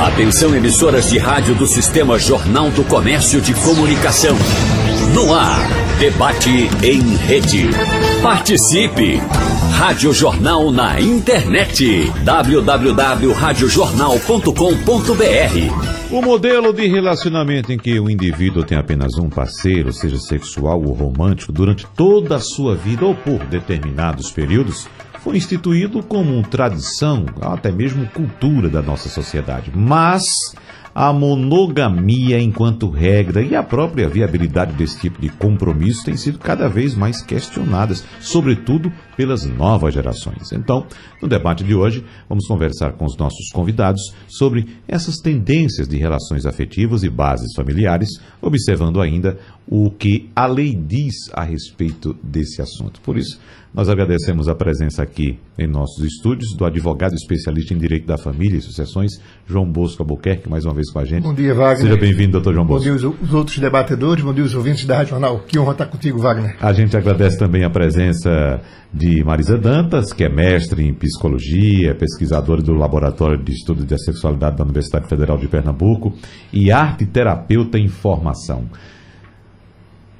Atenção emissoras de rádio do Sistema Jornal do Comércio de Comunicação. No ar, debate em rede. Participe! Rádio Jornal na internet. www.radiojornal.com.br O modelo de relacionamento em que o indivíduo tem apenas um parceiro, seja sexual ou romântico, durante toda a sua vida ou por determinados períodos, foi instituído como tradição, até mesmo cultura da nossa sociedade. Mas a monogamia enquanto regra e a própria viabilidade desse tipo de compromisso têm sido cada vez mais questionadas, sobretudo pelas novas gerações. Então, no debate de hoje, vamos conversar com os nossos convidados sobre essas tendências de relações afetivas e bases familiares, observando ainda o que a lei diz a respeito desse assunto. Por isso, nós agradecemos a presença aqui em nossos estúdios do advogado especialista em direito da família e sucessões, João Bosco Albuquerque, mais uma vez com a gente. Bom dia, Wagner. Seja bem-vindo, doutor João Bosco. Bom dia os, os outros debatedores, bom dia os ouvintes da Rádio Jornal. Que honra estar contigo, Wagner. A gente agradece também a presença de Marisa Dantas, que é mestre em psicologia, pesquisadora do Laboratório de Estudos da Sexualidade da Universidade Federal de Pernambuco e arte terapeuta em formação.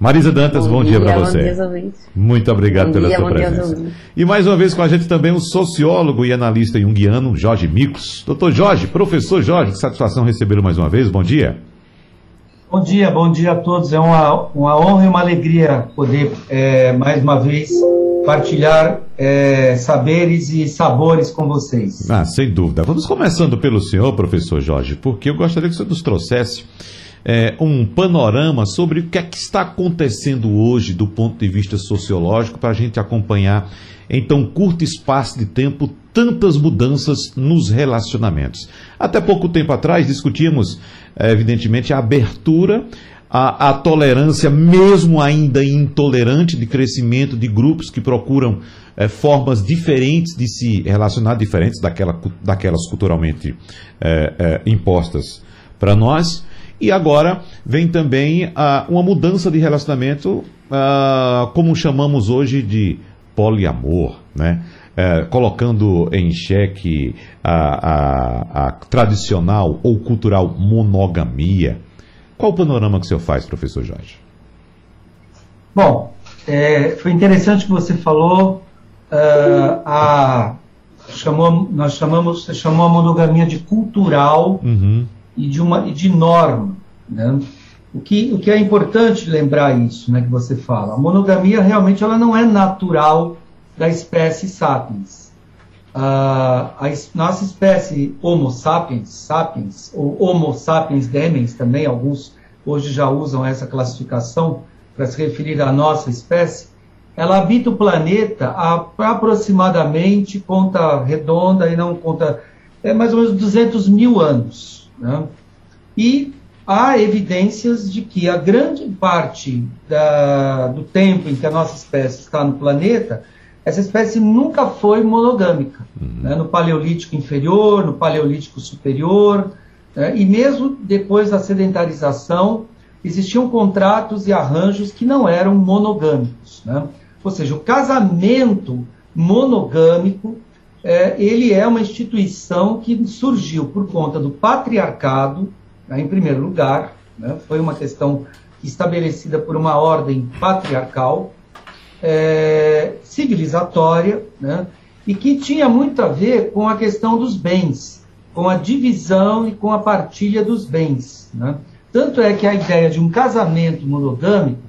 Marisa Dantas, bom, bom dia, dia para você. Bom dia, Muito obrigado bom pela dia, sua bom presença. Dia, e mais uma vez com a gente também o sociólogo e analista junguiano Jorge Micos. Doutor Jorge, professor Jorge, que satisfação recebê-lo mais uma vez. Bom dia. Bom dia, bom dia a todos. É uma, uma honra e uma alegria poder, é, mais uma vez, partilhar é, saberes e sabores com vocês. Ah, sem dúvida. Vamos começando pelo senhor, professor Jorge, porque eu gostaria que senhor nos trouxesse é, um panorama sobre o que é que está acontecendo hoje do ponto de vista sociológico para a gente acompanhar em tão curto espaço de tempo tantas mudanças nos relacionamentos. Até pouco tempo atrás discutíamos, é, evidentemente, a abertura a, a, tolerância, mesmo ainda intolerante, de crescimento de grupos que procuram é, formas diferentes de se relacionar, diferentes daquela, daquelas culturalmente é, é, impostas para nós. E agora vem também uh, uma mudança de relacionamento, uh, como chamamos hoje de poliamor, né? Uh, colocando em xeque a, a, a, tradicional ou cultural monogamia. Qual o panorama que o senhor faz, professor Jorge? Bom, é, foi interessante que você falou, uh, a, chamou, nós chamamos, você chamou a monogamia de cultural, uhum e de, uma, e de norma. Né? O, que, o que é importante lembrar isso né, que você fala. A monogamia realmente ela não é natural da espécie sapiens. Uh, a nossa espécie Homo sapiens, sapiens, ou Homo sapiens demens também, alguns hoje já usam essa classificação para se referir à nossa espécie, ela habita o planeta há aproximadamente, conta redonda e não conta, é mais ou menos 200 mil anos. Né? E há evidências de que a grande parte da, do tempo em que a nossa espécie está no planeta, essa espécie nunca foi monogâmica. Uhum. Né? No Paleolítico inferior, no Paleolítico superior, né? e mesmo depois da sedentarização, existiam contratos e arranjos que não eram monogâmicos. Né? Ou seja, o casamento monogâmico é, ele é uma instituição que surgiu por conta do patriarcado, né, em primeiro lugar, né, foi uma questão estabelecida por uma ordem patriarcal, é, civilizatória, né, e que tinha muito a ver com a questão dos bens, com a divisão e com a partilha dos bens. Né. Tanto é que a ideia de um casamento monogâmico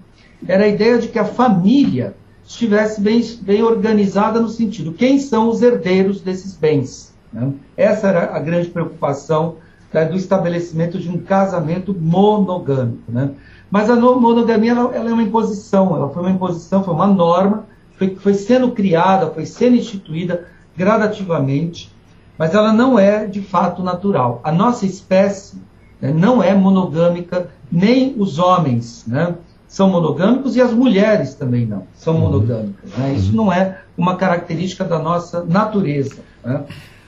era a ideia de que a família estivesse bem, bem organizada no sentido, quem são os herdeiros desses bens? Né? Essa era a grande preocupação né, do estabelecimento de um casamento monogâmico. Né? Mas a monogamia ela, ela, é uma imposição, ela foi uma imposição, foi uma norma, foi, foi sendo criada, foi sendo instituída gradativamente, mas ela não é de fato natural. A nossa espécie né, não é monogâmica, nem os homens. Né? são monogâmicos e as mulheres também não são uhum. monogâmicas. Né? Isso não é uma característica da nossa natureza. Né?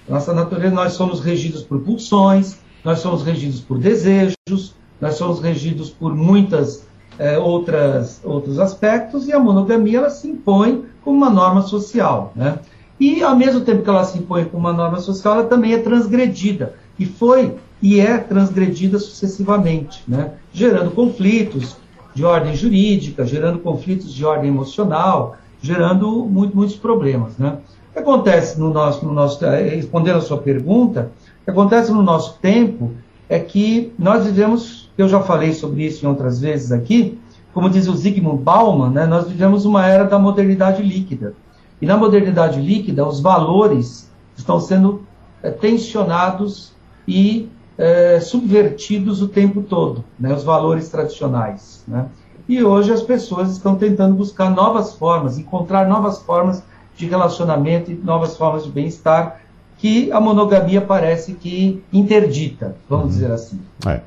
Nossa natureza, nós somos regidos por pulsões, nós somos regidos por desejos, nós somos regidos por muitas é, outras outros aspectos e a monogamia ela se impõe como uma norma social, né? E ao mesmo tempo que ela se impõe como uma norma social, ela também é transgredida e foi e é transgredida sucessivamente, né? gerando conflitos de ordem jurídica, gerando conflitos de ordem emocional, gerando muito, muitos problemas. Né? O que acontece no nosso, no nosso, eh, respondendo a sua pergunta, o que acontece no nosso tempo é que nós vivemos, eu já falei sobre isso em outras vezes aqui, como diz o Zygmunt Bauman, né, nós vivemos uma era da modernidade líquida. E na modernidade líquida, os valores estão sendo é, tensionados e é, subvertidos o tempo todo, né, os valores tradicionais. Né? E hoje as pessoas estão tentando buscar novas formas, encontrar novas formas de relacionamento e novas formas de bem-estar que a monogamia parece que interdita, vamos uhum. dizer assim. É.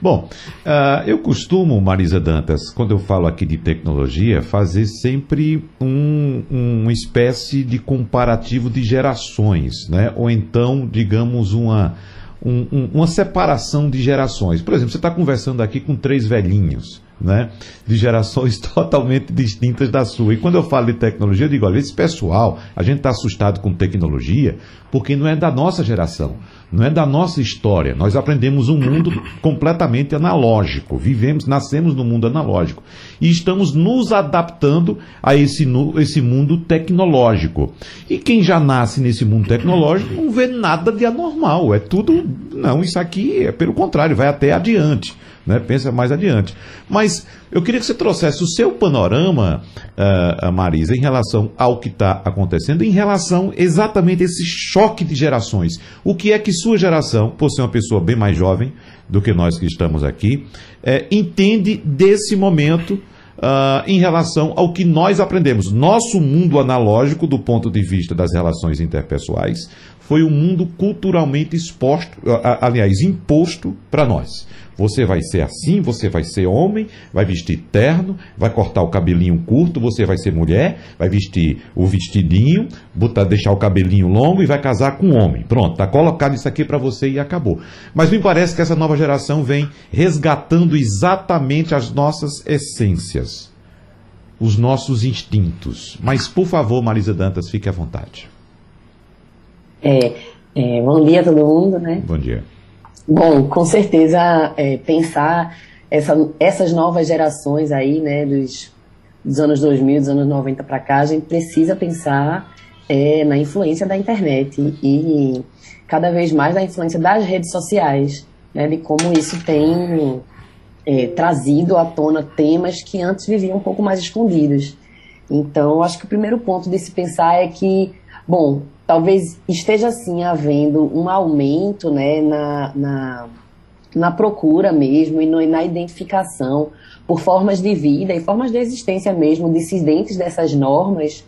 Bom, uh, eu costumo, Marisa Dantas, quando eu falo aqui de tecnologia, fazer sempre um, uma espécie de comparativo de gerações, né? ou então, digamos, uma, um, um, uma separação de gerações. Por exemplo, você está conversando aqui com três velhinhos né, de gerações totalmente distintas da sua. E quando eu falo de tecnologia, eu digo: olha, esse pessoal, a gente está assustado com tecnologia porque não é da nossa geração, não é da nossa história. Nós aprendemos um mundo completamente analógico, vivemos, nascemos no mundo analógico e estamos nos adaptando a esse, esse mundo tecnológico. E quem já nasce nesse mundo tecnológico não vê nada de anormal, é tudo. Não, isso aqui é pelo contrário, vai até adiante né? pensa mais adiante. Mas eu queria que você trouxesse o seu panorama, uh, Marisa, em relação ao que está acontecendo, em relação exatamente a esse choque de gerações. O que é que sua geração, por ser uma pessoa bem mais jovem do que nós que estamos aqui, é, entende desse momento Uh, em relação ao que nós aprendemos. Nosso mundo analógico, do ponto de vista das relações interpessoais, foi um mundo culturalmente exposto, aliás, imposto para nós. Você vai ser assim, você vai ser homem, vai vestir terno, vai cortar o cabelinho curto, você vai ser mulher, vai vestir o vestidinho, botar, deixar o cabelinho longo e vai casar com um homem. Pronto, tá colocado isso aqui para você e acabou. Mas me parece que essa nova geração vem resgatando exatamente as nossas essências, os nossos instintos. Mas, por favor, Marisa Dantas, fique à vontade. É, é, bom dia a todo mundo, né? Bom dia. Bom, com certeza é, pensar essa, essas novas gerações aí, né, dos, dos anos 2000, dos anos 90 para cá, a gente precisa pensar é, na influência da internet e cada vez mais da influência das redes sociais, né, de como isso tem é, trazido à tona temas que antes viviam um pouco mais escondidos. Então, acho que o primeiro ponto de se pensar é que, bom, talvez esteja assim havendo um aumento né, na, na, na procura mesmo e no, na identificação por formas de vida e formas de existência mesmo dissidentes dessas normas.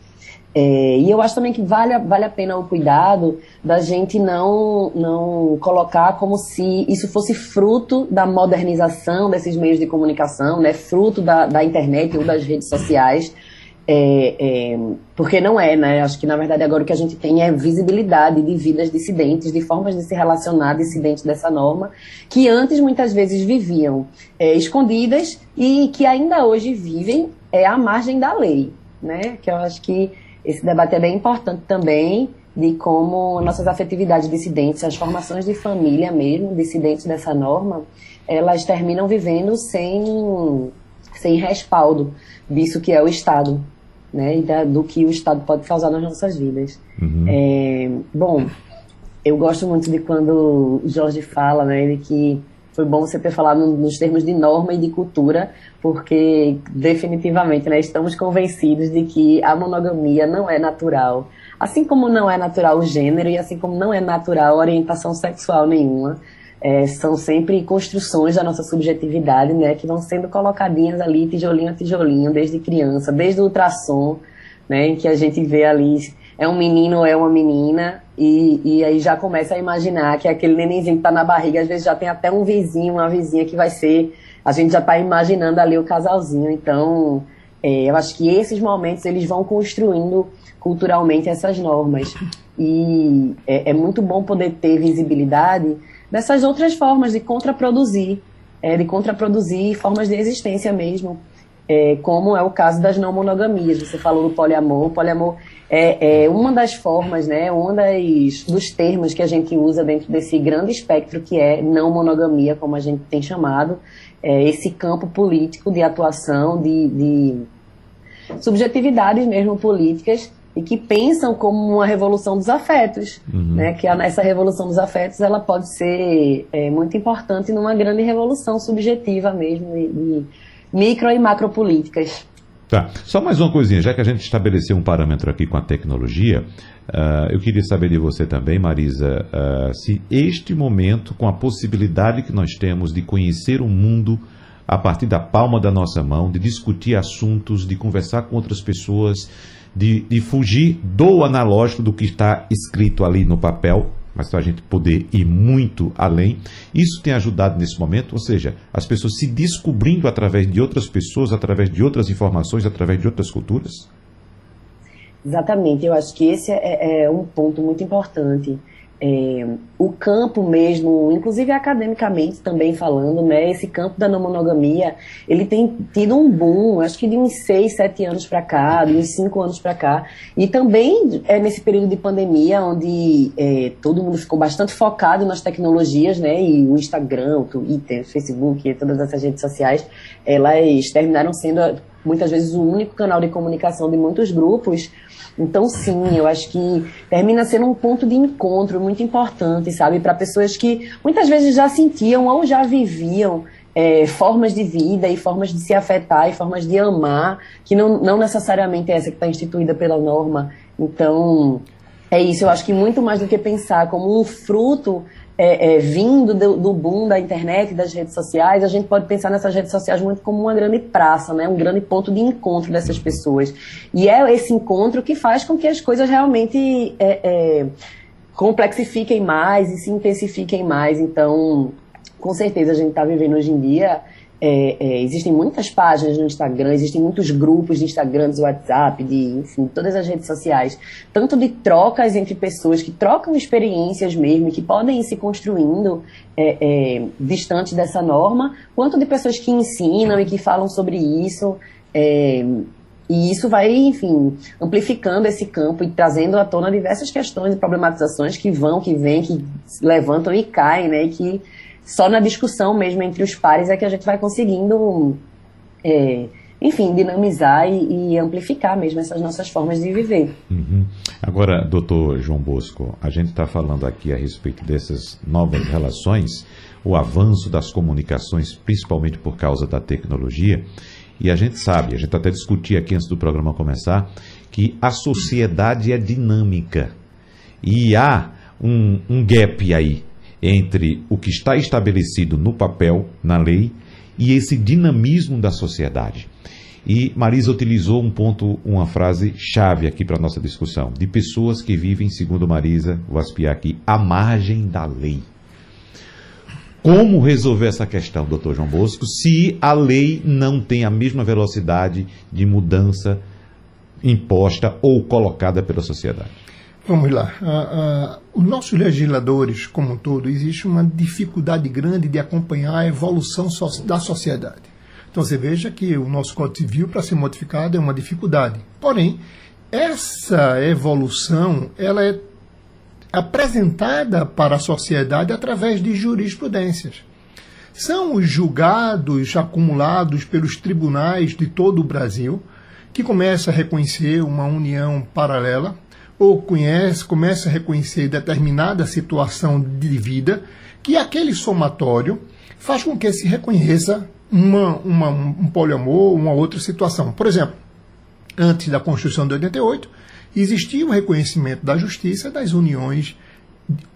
É, e eu acho também que vale, vale a pena o cuidado da gente não, não colocar como se isso fosse fruto da modernização desses meios de comunicação, né, fruto da, da internet ou das redes sociais, é, é, porque não é, né? Acho que na verdade agora o que a gente tem é visibilidade de vidas dissidentes, de formas de se relacionar dissidentes dessa norma, que antes muitas vezes viviam é, escondidas e que ainda hoje vivem é, à margem da lei, né? Que eu acho que esse debate é bem importante também de como nossas afetividades dissidentes, as formações de família mesmo, dissidentes dessa norma, elas terminam vivendo sem, sem respaldo disso que é o Estado, né, e da, do que o Estado pode causar nas nossas vidas. Uhum. É, bom, eu gosto muito de quando o Jorge fala, né, de que foi bom você ter falado nos termos de norma e de cultura, porque definitivamente né, estamos convencidos de que a monogamia não é natural. Assim como não é natural o gênero e assim como não é natural a orientação sexual nenhuma é, são sempre construções da nossa subjetividade, né, que vão sendo colocadinhas ali, tijolinho a tijolinho, desde criança, desde o ultrassom, né, em que a gente vê ali é um menino ou é uma menina, e, e aí já começa a imaginar que aquele nenenzinho que está na barriga, às vezes já tem até um vizinho, uma vizinha que vai ser, a gente já está imaginando ali o casalzinho, então é, eu acho que esses momentos eles vão construindo culturalmente essas normas, e é, é muito bom poder ter visibilidade dessas outras formas de contraproduzir, é, de contraproduzir formas de existência mesmo. é, como é o caso das não monogamias. Você falou do poliamor. O poliamor é, é uma das formas, né, um das, dos termos que a gente usa dentro desse grande espectro que é não monogamia, como a gente tem chamado, é, esse campo político de atuação, de, de subjetividades mesmo políticas e que pensam como uma revolução dos afetos, uhum. né? Que essa revolução dos afetos ela pode ser é, muito importante numa grande revolução subjetiva mesmo de micro e macro políticas. Tá. Só mais uma coisinha, já que a gente estabeleceu um parâmetro aqui com a tecnologia, uh, eu queria saber de você também, Marisa, uh, se este momento, com a possibilidade que nós temos de conhecer o mundo a partir da palma da nossa mão, de discutir assuntos, de conversar com outras pessoas, de, de fugir do analógico do que está escrito ali no papel, mas para a gente poder ir muito além. Isso tem ajudado nesse momento, ou seja, as pessoas se descobrindo através de outras pessoas, através de outras informações, através de outras culturas? Exatamente, eu acho que esse é, é um ponto muito importante é, o campo mesmo, inclusive academicamente também falando, né, esse campo da não monogamia, ele tem tido um boom, acho que de uns 6, 7 anos para cá, de uns 5 anos para cá, e também é nesse período de pandemia, onde é, todo mundo ficou bastante focado nas tecnologias, né, e o Instagram, o Twitter, o Facebook, todas essas redes sociais, elas terminaram sendo muitas vezes o único canal de comunicação de muitos grupos, então, sim, eu acho que termina sendo um ponto de encontro muito importante, sabe, para pessoas que muitas vezes já sentiam ou já viviam é, formas de vida e formas de se afetar e formas de amar, que não, não necessariamente é essa que está instituída pela norma. Então, é isso. Eu acho que muito mais do que pensar como um fruto é, é, vindo do, do, boom da internet, das redes sociais, a gente pode pensar nessas redes sociais muito como uma grande praça, né? um grande ponto de encontro dessas pessoas. E é esse encontro que faz com que as coisas realmente é, é complexifiquem mais e se intensifiquem mais. Então, com certeza, a gente está vivendo hoje em dia é, é, existem muitas páginas no Instagram, existem muitos grupos de Instagram, de WhatsApp, de, enfim, todas as redes sociais, tanto de trocas entre pessoas que trocam experiências mesmo, que podem ir se construindo é, é, distante dessa norma, quanto de pessoas que ensinam e que falam sobre isso. É, e isso vai, enfim, amplificando esse campo e trazendo à tona diversas questões e problematizações que vão, que vêm, que levantam e caem, né? E que só na discussão mesmo entre os pares é que a gente vai conseguindo, é, enfim, dinamizar e, e, amplificar mesmo essas nossas formas de viver. Uhum. Agora, doutor João Bosco, a gente está falando aqui a respeito dessas novas relações, o avanço das comunicações, principalmente por causa da tecnologia, e a gente sabe, a gente até discutia aqui antes do programa começar, que a sociedade é dinâmica. E há um, um gap aí entre o que está estabelecido no papel, na lei, e esse dinamismo da sociedade. E Marisa utilizou um ponto, uma frase chave aqui para a nossa discussão, de pessoas que vivem, segundo Marisa, aqui, à margem da lei. Como resolver essa questão, doutor João Bosco, se a lei não tem a mesma velocidade de mudança imposta ou colocada pela sociedade? Vamos lá. Uh, uh, os nossos legisladores, como um todo, existe uma dificuldade grande de acompanhar a evolução da sociedade. Então você veja que o nosso Código Civil, para ser modificado, é uma dificuldade. Porém, essa evolução ela é apresentada para a sociedade através de jurisprudências. São os julgados acumulados pelos tribunais de todo o Brasil que começam a reconhecer uma união paralela ou conhece, começa a reconhecer determinada situação de vida, que aquele somatório faz com que se reconheça uma, uma, um poliamor, uma outra situação. Por exemplo, antes da Constituição de 88, existia o reconhecimento da justiça das uniões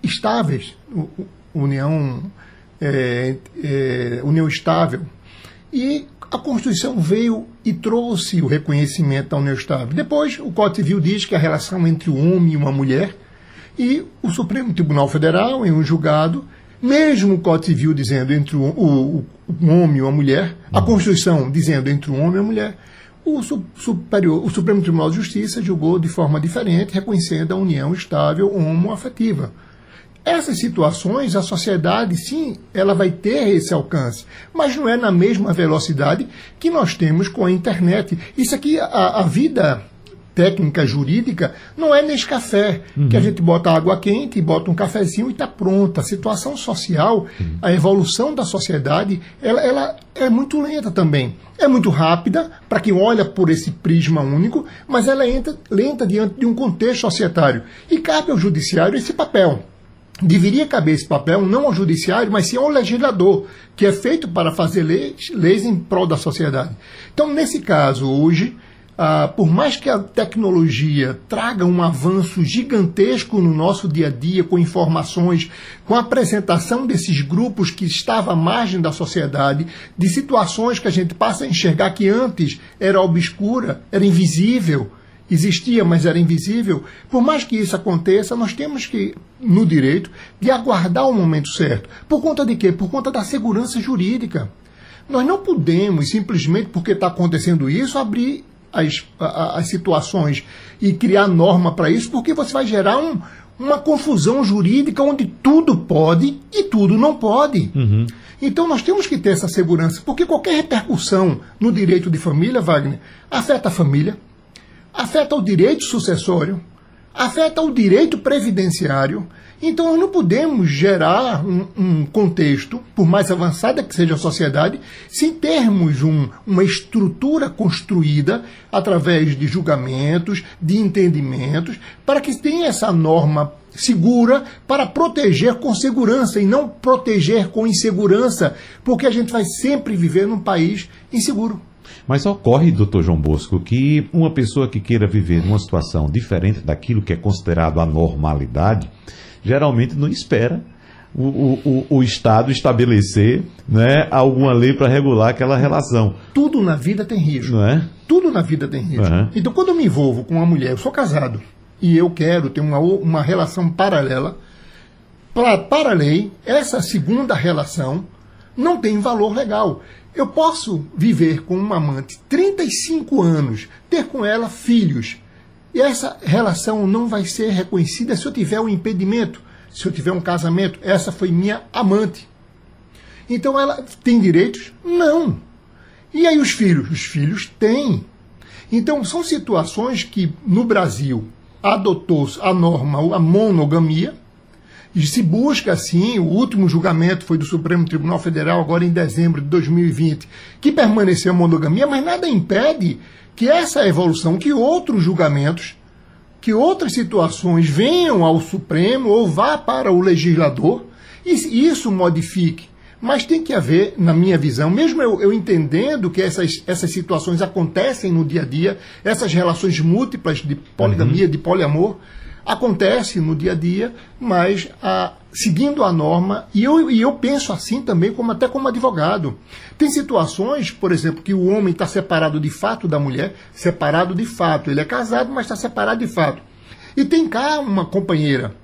estáveis, união, é, é, união estável. E a Constituição veio e trouxe o reconhecimento da estável. Depois, o Código Civil diz que a relação entre um homem e uma mulher, e o Supremo Tribunal Federal, em um julgado, mesmo o Código Civil dizendo entre o, o, o homem e uma mulher, a Constituição dizendo entre um homem e uma mulher, o, superior, o Supremo Tribunal de Justiça julgou de forma diferente, reconhecendo a união estável homoafetiva. Essas situações, a sociedade, sim, ela vai ter esse alcance, mas não é na mesma velocidade que nós temos com a internet. Isso aqui, a, a vida técnica jurídica não é nesse café, uhum. que a gente bota água quente, bota um cafezinho e está pronta. A situação social, uhum. a evolução da sociedade, ela, ela é muito lenta também. É muito rápida para quem olha por esse prisma único, mas ela é lenta diante de um contexto societário. E cabe ao judiciário esse papel deveria caber esse papel não ao judiciário, mas sim ao legislador, que é feito para fazer leis, leis em prol da sociedade. Então, nesse caso, hoje, ah, por mais que a tecnologia traga um avanço gigantesco no nosso dia a dia, com informações, com a apresentação desses grupos que estavam à margem da sociedade, de situações que a gente passa a enxergar que antes era obscura, era invisível, existia, mas era invisível. Por mais que isso aconteça, nós temos que, no direito, de aguardar o momento certo. Por conta de quê? Por conta da segurança jurídica. Nós não podemos, simplesmente porque está acontecendo isso, abrir as, as situações e criar norma para isso, porque você vai gerar um, uma confusão jurídica onde tudo pode e tudo não pode. Uhum. Então nós temos que ter essa segurança, porque qualquer repercussão no direito de família, Wagner, afeta a família, afeta o direito sucessório, afeta o direito previdenciário. Então, nós não podemos gerar um, um, contexto, por mais avançada que seja a sociedade, sem termos um, uma estrutura construída através de julgamentos, de entendimentos, para que tenha essa norma segura para proteger com segurança e não proteger com insegurança, porque a gente vai sempre viver num país inseguro. Mas ocorre, doutor João Bosco, que uma pessoa que queira viver numa situação diferente daquilo que é considerado a normalidade, geralmente não espera o, o, o, Estado estabelecer né, alguma lei para regular aquela relação. Tudo na vida tem risco. Não é? Tudo na vida tem risco. Uhum. Então, quando eu me envolvo com uma mulher, eu sou casado, e eu quero ter uma, uma relação paralela, pra, para a lei, essa segunda relação não tem valor legal. Eu posso viver com uma amante 35 anos, ter com ela filhos, e essa relação não vai ser reconhecida se eu tiver um impedimento, se eu tiver um casamento. Essa foi minha amante. Então ela tem direitos? Não. E aí os filhos? Os filhos têm. Então são situações que no Brasil adotou-se a norma, a monogamia, se busca, assim, o último julgamento foi do Supremo Tribunal Federal, agora em dezembro de 2020, que permaneceu a monogamia, mas nada impede que essa evolução, que outros julgamentos, que outras situações venham ao Supremo ou vá para o legislador e isso modifique. Mas tem que haver, na minha visão, mesmo eu, eu, entendendo que essas, essas situações acontecem no dia a dia, essas relações múltiplas de poligamia, uhum. de poliamor, acontece no dia a dia, mas a, seguindo a norma, e eu, e eu penso assim também, como até como advogado. Tem situações, por exemplo, que o homem está separado de fato da mulher, separado de fato. Ele é casado, mas está separado de fato. E tem cá uma companheira.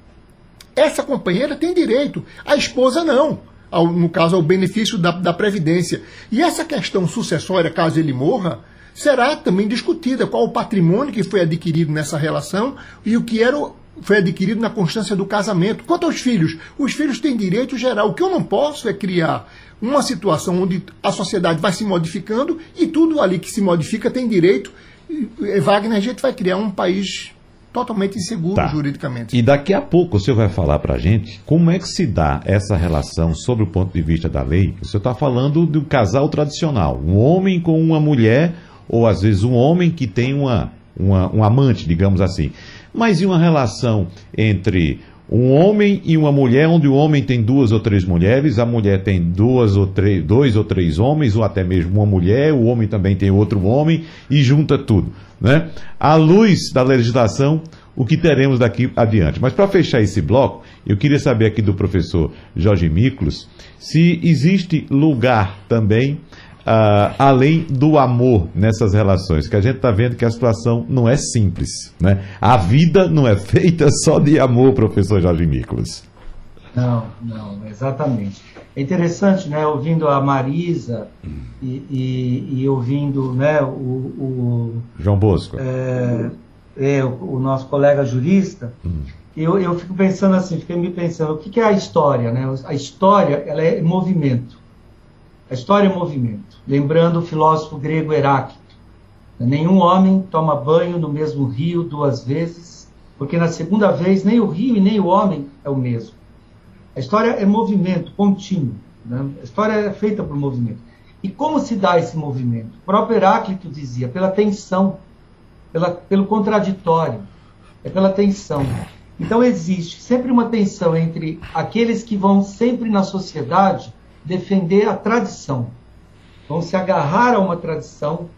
Essa companheira tem direito, a esposa não. Ao, no caso, ao benefício da, da Previdência. E essa questão sucessória, caso ele morra, será também discutida qual o patrimônio que foi adquirido nessa relação e o que era foi adquirido na constância do casamento. Quanto aos filhos, os filhos têm direito geral. O que eu não posso é criar uma situação onde a sociedade vai se modificando e tudo ali que se modifica tem direito. E, Wagner, a gente vai criar um país totalmente inseguro tá. juridicamente. E daqui a pouco o senhor vai falar para a gente como é que se dá essa relação sobre o ponto de vista da lei. O senhor está falando do casal tradicional, um homem com uma mulher ou às vezes um homem que tem uma, uma, um amante, digamos assim. Mas e uma relação entre um homem e uma mulher, onde o homem tem duas ou três mulheres, a mulher tem duas ou três, dois ou três homens, ou até mesmo uma mulher, o homem também tem outro homem, e junta tudo. Né? À luz da legislação, o que teremos daqui adiante. Mas para fechar esse bloco, eu queria saber aqui do professor Jorge Miklos se existe lugar também Uh, além do amor nessas relações, que a gente está vendo que a situação não é simples. Né? A vida não é feita só de amor, professor Jorge Miklos. Não, não, exatamente. É interessante, né, ouvindo a Marisa e, e, e, ouvindo né, o, o João Bosco, é, é, o, o, nosso colega jurista, hum. eu, eu fico pensando assim, fiquei me pensando, o que, que é a história? Né? A história ela é movimento. A história é movimento. Lembrando o filósofo grego Heráclito. Nenhum homem toma banho no mesmo rio duas vezes, porque na segunda vez nem o rio e nem o homem é o mesmo. A história é movimento contínuo. Né? A história é feita por movimento. E como se dá esse movimento? O próprio Heráclito dizia, pela tensão, pela, pelo contraditório, é pela tensão. Então existe sempre uma tensão entre aqueles que vão sempre na sociedade defender a tradição, vão se agarrar a uma tradição,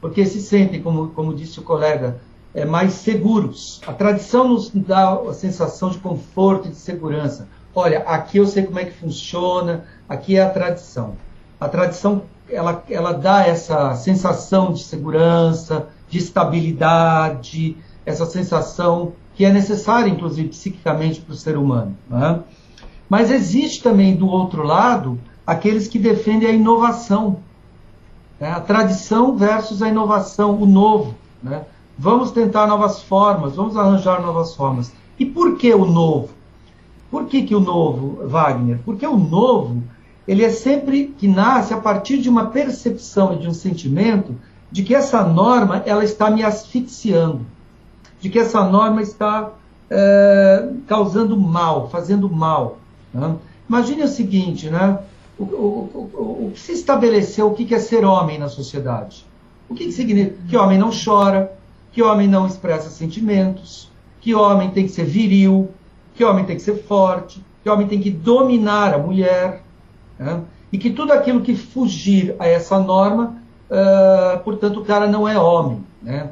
porque se sentem, como, como disse o colega, é, mais seguros. A tradição nos dá a sensação de conforto e de segurança. Olha, aqui eu sei como é que funciona, aqui é a tradição. A tradição ela, ela dá essa sensação de segurança, de estabilidade, essa sensação que é necessária, inclusive, psiquicamente para o ser humano. É? Mas existe também, do outro lado, aqueles que defendem a inovação, né? a tradição versus a inovação, o novo. Né? Vamos tentar novas formas, vamos arranjar novas formas. E por que o novo? Por que, que o novo, Wagner? Porque o novo, ele é sempre que nasce a partir de uma percepção e de um sentimento de que essa norma ela está me asfixiando, de que essa norma está é, causando mal, fazendo mal. Né? Imagine o seguinte, né? O, que se estabeleceu, o que é ser homem na sociedade? O que, que significa? Que homem não chora, que homem não expressa sentimentos, que homem tem que ser viril, que homem tem que ser forte, que homem tem que dominar a mulher, né? e que tudo aquilo que fugir a essa norma uh, portanto, o cara não é homem. Né?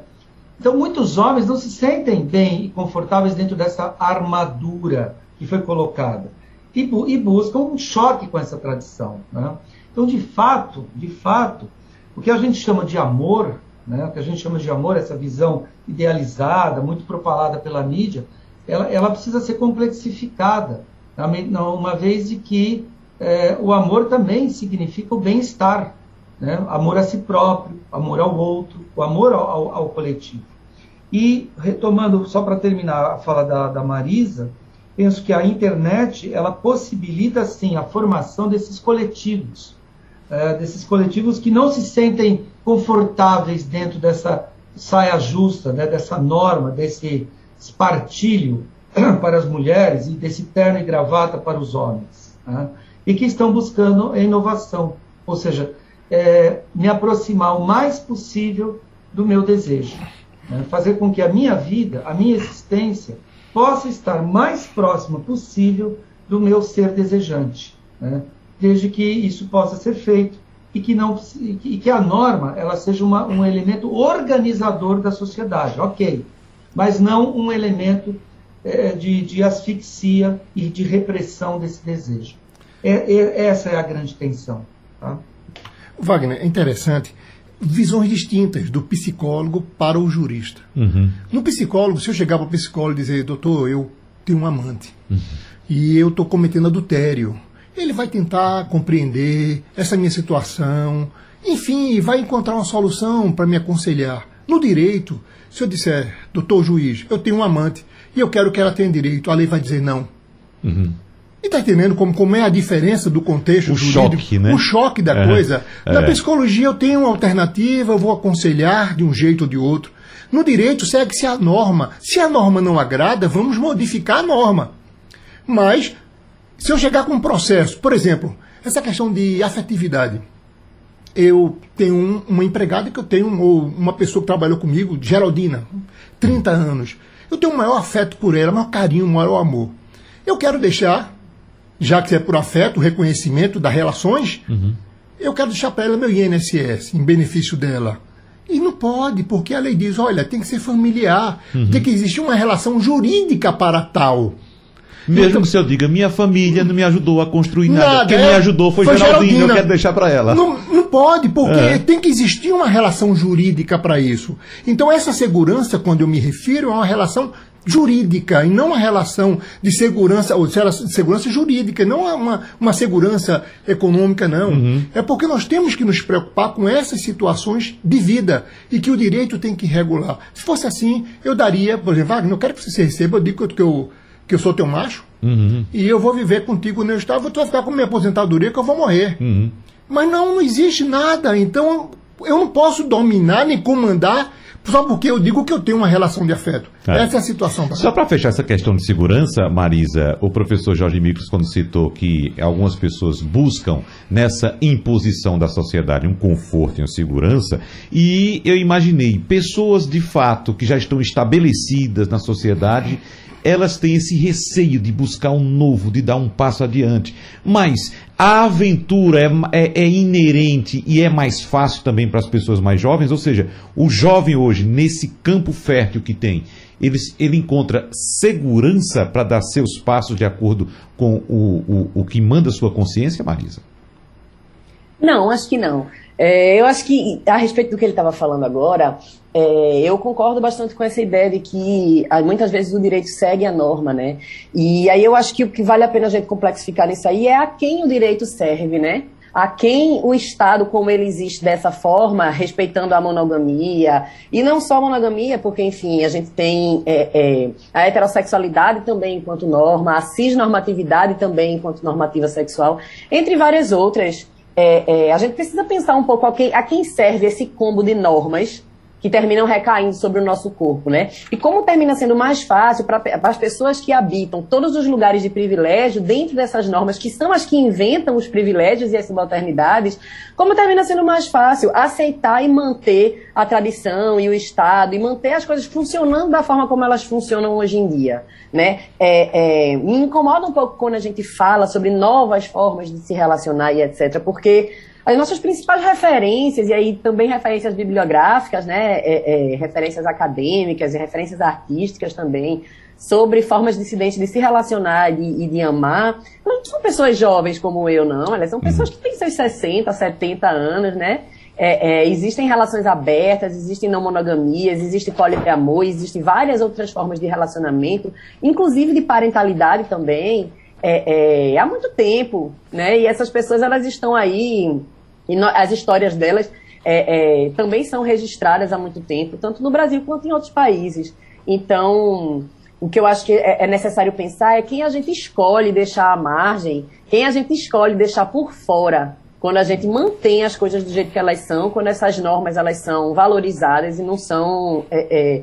Então, muitos homens não se sentem bem e confortáveis dentro dessa armadura que foi colocada e, e buscam um choque com essa tradição. Né? Então, de fato, de fato, o que a gente chama de amor, né, o que a gente chama de amor, essa visão idealizada, muito propalada pela mídia, ela, ela precisa ser complexificada, uma vez de que é, o amor também significa o bem-estar, né? amor a si próprio, amor ao outro, o amor ao, ao, ao coletivo. E, retomando, só para terminar a fala da, da Marisa, penso que a internet ela possibilita sim a formação desses coletivos, é, desses coletivos que não se sentem confortáveis dentro dessa saia justa, né, dessa norma, desse espartilho para as mulheres e desse terno e gravata para os homens, né, e que estão buscando a inovação, ou seja, é, me aproximar o mais possível do meu desejo. Né? Fazer com que a minha vida, a minha existência, possa estar mais próxima possível do meu ser desejante. Né? Desde que isso possa ser feito e que, não, e que a norma ela seja uma, um elemento organizador da sociedade, ok, mas não um elemento é, de, de asfixia e de repressão desse desejo. É, é, essa é a grande tensão. Tá? Wagner, é interessante visões distintas do psicólogo para o jurista. Uhum. No psicólogo, se eu chegar para o psicólogo e dizer, doutor, eu tenho um amante uhum. e eu estou cometendo adultério, ele vai tentar compreender essa minha situação, enfim, vai encontrar uma solução para me aconselhar. No direito, se eu disser, doutor juiz, eu tenho um amante e eu quero que ela tenha direito, a lei vai dizer não. Uhum. E está entendendo como, como é a diferença do contexto o jurídico? Choque, né? O choque da é, coisa. É. Na psicologia eu tenho uma alternativa, eu vou aconselhar de um jeito ou de outro. No direito segue-se a norma. Se a norma não agrada, vamos modificar a norma. Mas, se eu chegar com um processo, por exemplo, essa questão de afetividade. Eu tenho um, uma empregada que eu tenho, ou uma pessoa que trabalhou comigo, Geraldina, 30 anos. Eu tenho o maior afeto por ela, maior carinho, maior amor. Eu quero deixar já que é por afeto, reconhecimento das relações, uhum. eu quero deixar para ela meu INSS, em benefício dela. E não pode, porque a lei diz, olha, tem que ser familiar, uhum. tem que existir uma relação jurídica para tal. Mesmo então, se eu diga, minha família não me ajudou a construir nada. nada Quem é, me ajudou foi, foi Geraldinho, Geraldina. eu quero deixar para ela. Não, não pode, porque é. tem que existir uma relação jurídica para isso. Então, essa segurança, quando eu me refiro, é uma relação jurídica e não uma relação de segurança, ou de segurança jurídica, não uma, uma segurança econômica, não. Uhum. É porque nós temos que nos preocupar com essas situações de vida e que o direito tem que regular. Se fosse assim, eu daria, por exemplo, Wagner, eu quero que você receba, eu digo que eu que eu sou teu macho, uhum. e eu vou viver contigo no estado, tu vai ficar com minha aposentadoria que eu vou morrer. Uhum. Mas não, não existe nada. Então eu não posso dominar nem comandar só porque eu digo que eu tenho uma relação de afeto. É. Essa é a situação. Só para fechar essa questão de segurança, Marisa, o professor Jorge Micros, quando citou que algumas pessoas buscam nessa imposição da sociedade um conforto e uma segurança, e eu imaginei pessoas de fato que já estão estabelecidas na sociedade elas têm esse receio de buscar um novo, de dar um passo adiante. Mas a aventura é, é, é inerente e é mais fácil também para as pessoas mais jovens, ou seja, o jovem hoje, nesse campo fértil que tem, ele, ele encontra segurança para dar seus passos de acordo com o, o, o que manda a sua consciência, Marisa? Não, acho que não. É, eu acho que, a respeito do que ele estava falando agora, é, eu concordo bastante com essa ideia de que ah, muitas vezes o direito segue a norma, né? E aí eu acho que o que vale a pena a gente complexificar nisso aí é a quem o direito serve, né? A quem o Estado, como ele existe dessa forma, respeitando a monogamia, e não só a monogamia, porque, enfim, a gente tem é, é, a heterossexualidade também enquanto norma, a cisnormatividade também enquanto normativa sexual, entre várias outras. É, é, a gente precisa pensar um pouco a quem, a quem serve esse combo de normas que terminam recaindo sobre o nosso corpo, né? E como termina sendo mais fácil para as pessoas que habitam todos os lugares de privilégio dentro dessas normas, que são as que inventam os privilégios e as subalternidades, como termina sendo mais fácil aceitar e manter a tradição e o Estado e manter as coisas funcionando da forma como elas funcionam hoje em dia, né? É, é, me incomoda um pouco quando a gente fala sobre novas formas de se relacionar e etc, porque as nossas principais referências, e aí também referências bibliográficas, né, é, é, referências acadêmicas e referências artísticas também, sobre formas dissidentes de se relacionar e de, de, amar, não são pessoas jovens como eu, não. Elas são pessoas que têm seus 60, 70 anos, né? É, é, existem relações abertas, existem não monogamias, existe poliamor, existem várias outras formas de relacionamento, inclusive de parentalidade também é, é, há muito tempo, né? E essas pessoas elas estão aí e no, as histórias delas é, é, também são registradas há muito tempo, tanto no Brasil quanto em outros países. Então, o que eu acho que é, é necessário pensar é quem a gente escolhe deixar à margem, quem a gente escolhe deixar por fora, quando a gente mantém as coisas do jeito que elas são, quando essas normas elas são valorizadas e não são, é,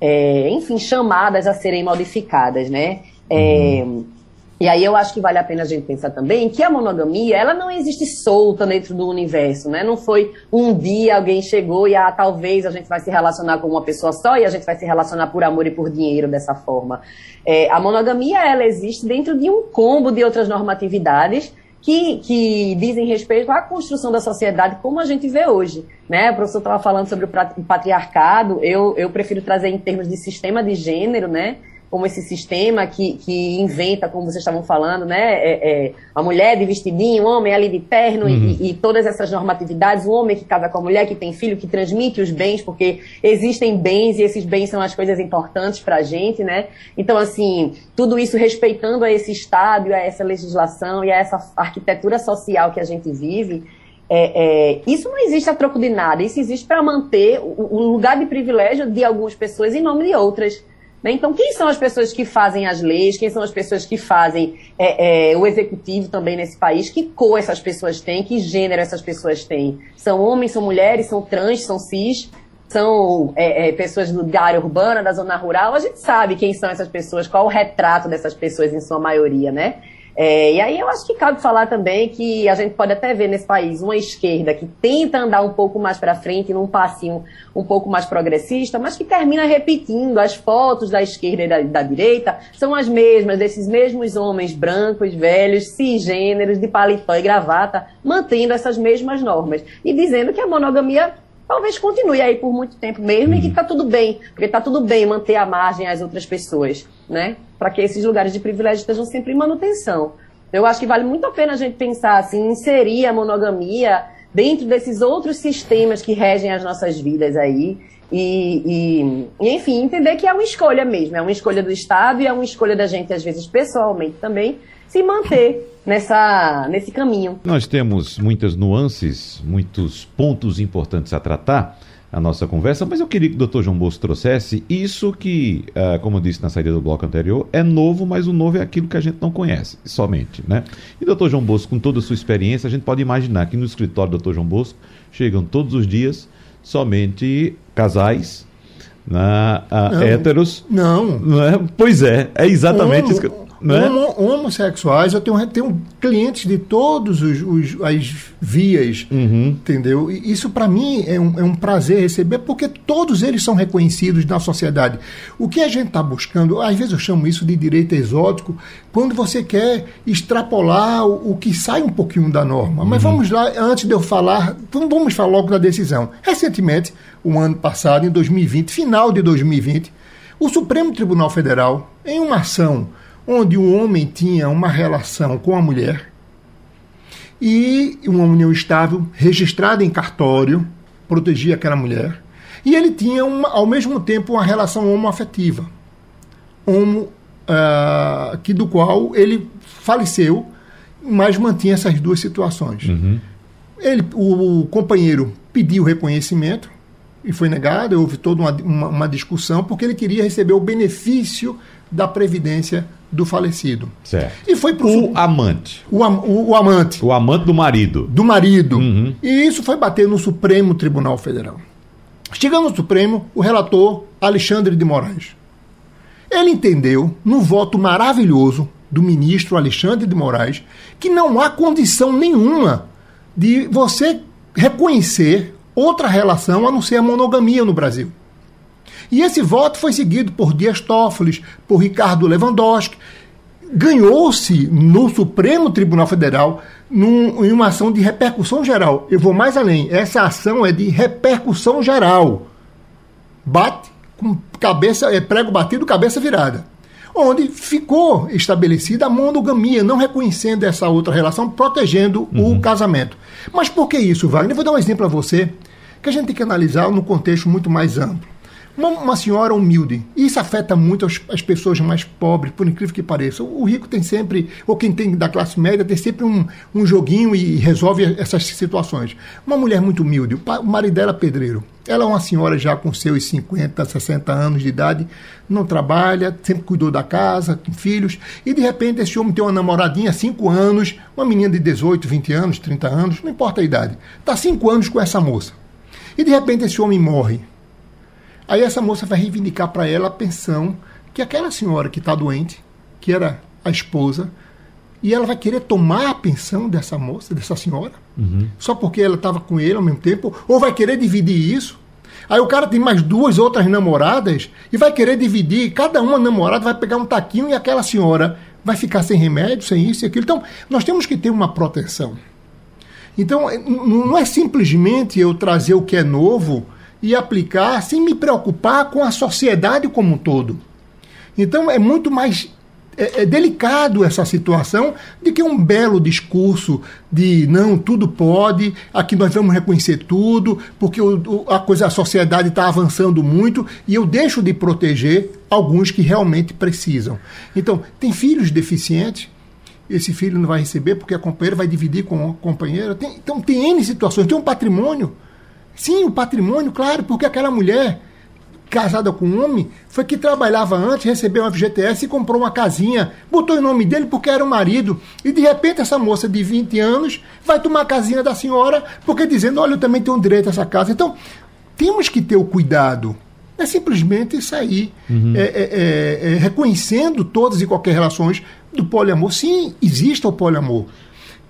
é, enfim, chamadas a serem modificadas, né? Uhum. E aí eu acho que vale a pena a gente pensar também que a monogamia, ela não existe solta dentro do universo, né? Não foi um dia alguém chegou e ah, talvez a gente vai se relacionar com uma pessoa só e a gente vai se relacionar por amor e por dinheiro dessa forma. É, a monogamia, ela existe dentro de um combo de outras normatividades que, que dizem respeito à construção da sociedade como a gente vê hoje. Né? O professor estava falando sobre o patriarcado, eu, eu prefiro trazer em termos de sistema de gênero, né? Como esse sistema que, que inventa, como vocês estavam falando, né? É, é, a mulher de vestidinho, o homem ali de terno uhum. e, e, todas essas normatividades, o homem que casa com a mulher, que tem filho, que transmite os bens, porque existem bens e esses bens são as coisas importantes para a gente, né? Então, assim, tudo isso respeitando a esse Estado a essa legislação e a essa arquitetura social que a gente vive, é, é, isso não existe a troco de nada, isso existe para manter o, o lugar de privilégio de algumas pessoas em nome de outras. Né? Então, quem são as pessoas que fazem as leis? Quem são as pessoas que fazem é, é, o executivo também nesse país? Que cor essas pessoas têm? Que gênero essas pessoas têm? São homens, são mulheres, são trans, são cis? São é, é pessoas da área urbana, da zona rural? A gente sabe quem são essas pessoas, qual o retrato dessas pessoas em sua maioria, né? É, e aí eu acho que cabe falar também que a gente pode até ver nesse país uma esquerda que tenta andar um pouco mais para frente, num passinho um pouco mais progressista, mas que termina repetindo as fotos da esquerda e da, da direita. São as mesmas, desses mesmos homens brancos, velhos, cisgêneros, de paletó e gravata, mantendo essas mesmas normas. E dizendo que a monogamia talvez continue aí por muito tempo mesmo e que está tudo bem, porque está tudo bem manter a margem às outras pessoas, né? Para que esses lugares de privilégio estejam sempre em manutenção. Eu acho que vale muito a pena a gente pensar assim, inserir a monogamia dentro desses outros sistemas que regem as nossas vidas aí. E, e, e, enfim, entender que é uma escolha mesmo, é uma escolha do Estado e é uma escolha da gente, às vezes, pessoalmente também, se manter nessa, nesse caminho. Nós temos muitas nuances, muitos pontos importantes a tratar. a nossa conversa, mas eu queria que o doutor João Bosco trouxesse isso que, uh, como eu disse na saída do bloco anterior, é novo, mas o novo é aquilo que a gente não conhece, somente, né? E doutor João Bosco, com toda a sua experiência, a gente pode imaginar que no escritório do doutor João Bosco chegam todos os dias somente casais, né, uh, não, héteros. Não. não é? Pois é, é exatamente isso que eu né? Homo, homossexuais, eu tenho, tenho clientes de todos os, os as vias, uhum. entendeu? E isso para mim é um, é um prazer receber, porque todos eles são reconhecidos na sociedade. O que a gente está buscando, às vezes eu chamo isso de direito exótico, quando você quer extrapolar o, o que sai um pouquinho da norma. Mas uhum. vamos lá, antes de eu falar, vamos falar logo da decisão. Recentemente, o ano passado, em 2020, final de 2020, o Supremo Tribunal Federal, em uma ação onde o homem tinha uma relação com a mulher e uma união estável registrada em cartório protegia aquela mulher e ele tinha uma, ao mesmo tempo uma relação homoafetiva homo, uh, que do qual ele faleceu mas mantinha essas duas situações uhum. ele o, o, companheiro pediu reconhecimento e foi negado houve toda uma, uma, uma discussão porque ele queria receber o benefício da previdência do falecido. Certo. E foi pro o amante. O, am, o, o, amante. O amante do marido. Do marido. Uhum. E isso foi bater no Supremo Tribunal Federal. Chegando no Supremo, o relator Alexandre de Moraes. Ele entendeu, no voto maravilhoso do ministro Alexandre de Moraes, que não há condição nenhuma de você reconhecer outra relação a não ser a monogamia no Brasil. E esse voto foi seguido por Dias Toffoli, por Ricardo Lewandowski. Ganhou-se no Supremo Tribunal Federal num, em uma ação de repercussão geral. Eu vou mais além. Essa ação é de repercussão geral. Bate com cabeça, é prego batido, cabeça virada. Onde ficou estabelecida a monogamia, não reconhecendo essa outra relação, protegendo uhum. o casamento. Mas por que isso, Wagner? Eu vou dar um exemplo a você que a gente tem que analisar no contexto muito mais amplo. Uma, uma, senhora humilde. Isso afeta muito as, as, pessoas mais pobres, por incrível que pareça. O, o, rico tem sempre, ou quem tem da classe média, tem sempre um, um joguinho e resolve essas situações. Uma mulher muito humilde, o, marido dela é pedreiro. Ela é uma senhora já com seus 50, 60 anos de idade, não trabalha, sempre cuidou da casa, com filhos, e de repente esse homem tem uma namoradinha, 5 anos, uma menina de 18, 20 anos, 30 anos, não importa a idade. Está 5 anos com essa moça. E de repente esse homem morre Aí essa moça vai reivindicar para ela a pensão que aquela senhora que está doente, que era a esposa, e ela vai querer tomar a pensão dessa moça, dessa senhora, uhum. só porque ela estava com ele ao mesmo tempo, ou vai querer dividir isso. Aí o cara tem mais duas outras namoradas e vai querer dividir, cada uma namorada vai pegar um taquinho e aquela senhora vai ficar sem remédio, sem isso e aquilo. Então, nós temos que ter uma proteção. Então, não é simplesmente eu trazer o que é novo e aplicar sem me preocupar com a sociedade como um todo. Então é muito mais é, é, delicado essa situação de que um belo discurso de não, tudo pode, aqui nós vamos reconhecer tudo, porque o, a coisa, a sociedade está avançando muito e eu deixo de proteger alguns que realmente precisam. Então, tem filhos deficientes, esse filho não vai receber porque a companheira vai dividir com a companheira. Tem, então, tem N situações, tem um patrimônio Sim, o patrimônio, claro, porque aquela mulher casada com um homem foi que trabalhava antes, recebeu uma FGTS e comprou uma casinha, botou o nome dele porque era o marido. E de repente essa moça de 20 anos vai tomar a casinha da senhora porque dizendo: olha, eu também tenho direito a essa casa. Então, temos que ter o cuidado. É simplesmente sair uhum. é, é, é, é, reconhecendo todas e qualquer relações do poliamor. Sim, existe o poliamor.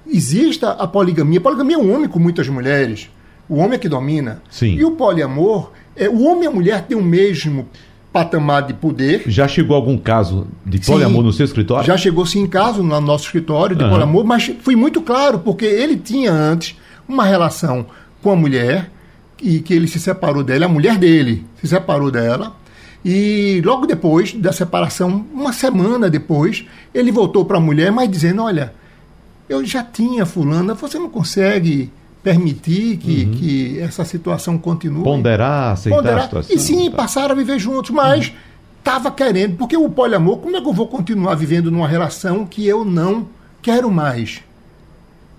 Existe a poligamia. A poligamia é um homem com muitas mulheres. O homem é que domina. Sim. E o poliamor, é, o homem e a mulher têm o mesmo patamar de poder. Já chegou algum caso de poliamor sim, no seu escritório? Já chegou sim caso no nosso escritório de uhum. poliamor, mas foi muito claro, porque ele tinha antes uma relação com a mulher e que ele se separou dela, a mulher dele se separou dela. E logo depois da separação, uma semana depois, ele voltou para a mulher, mas dizendo: Olha, eu já tinha fulana, você não consegue permitir que, uhum. que essa situação continue. Ponderar, aceitar Ponderar. a situação. E sim, tá. passaram a viver juntos, mas estava uhum. querendo, porque o poliamor, como é que eu vou continuar vivendo numa relação que eu não quero mais?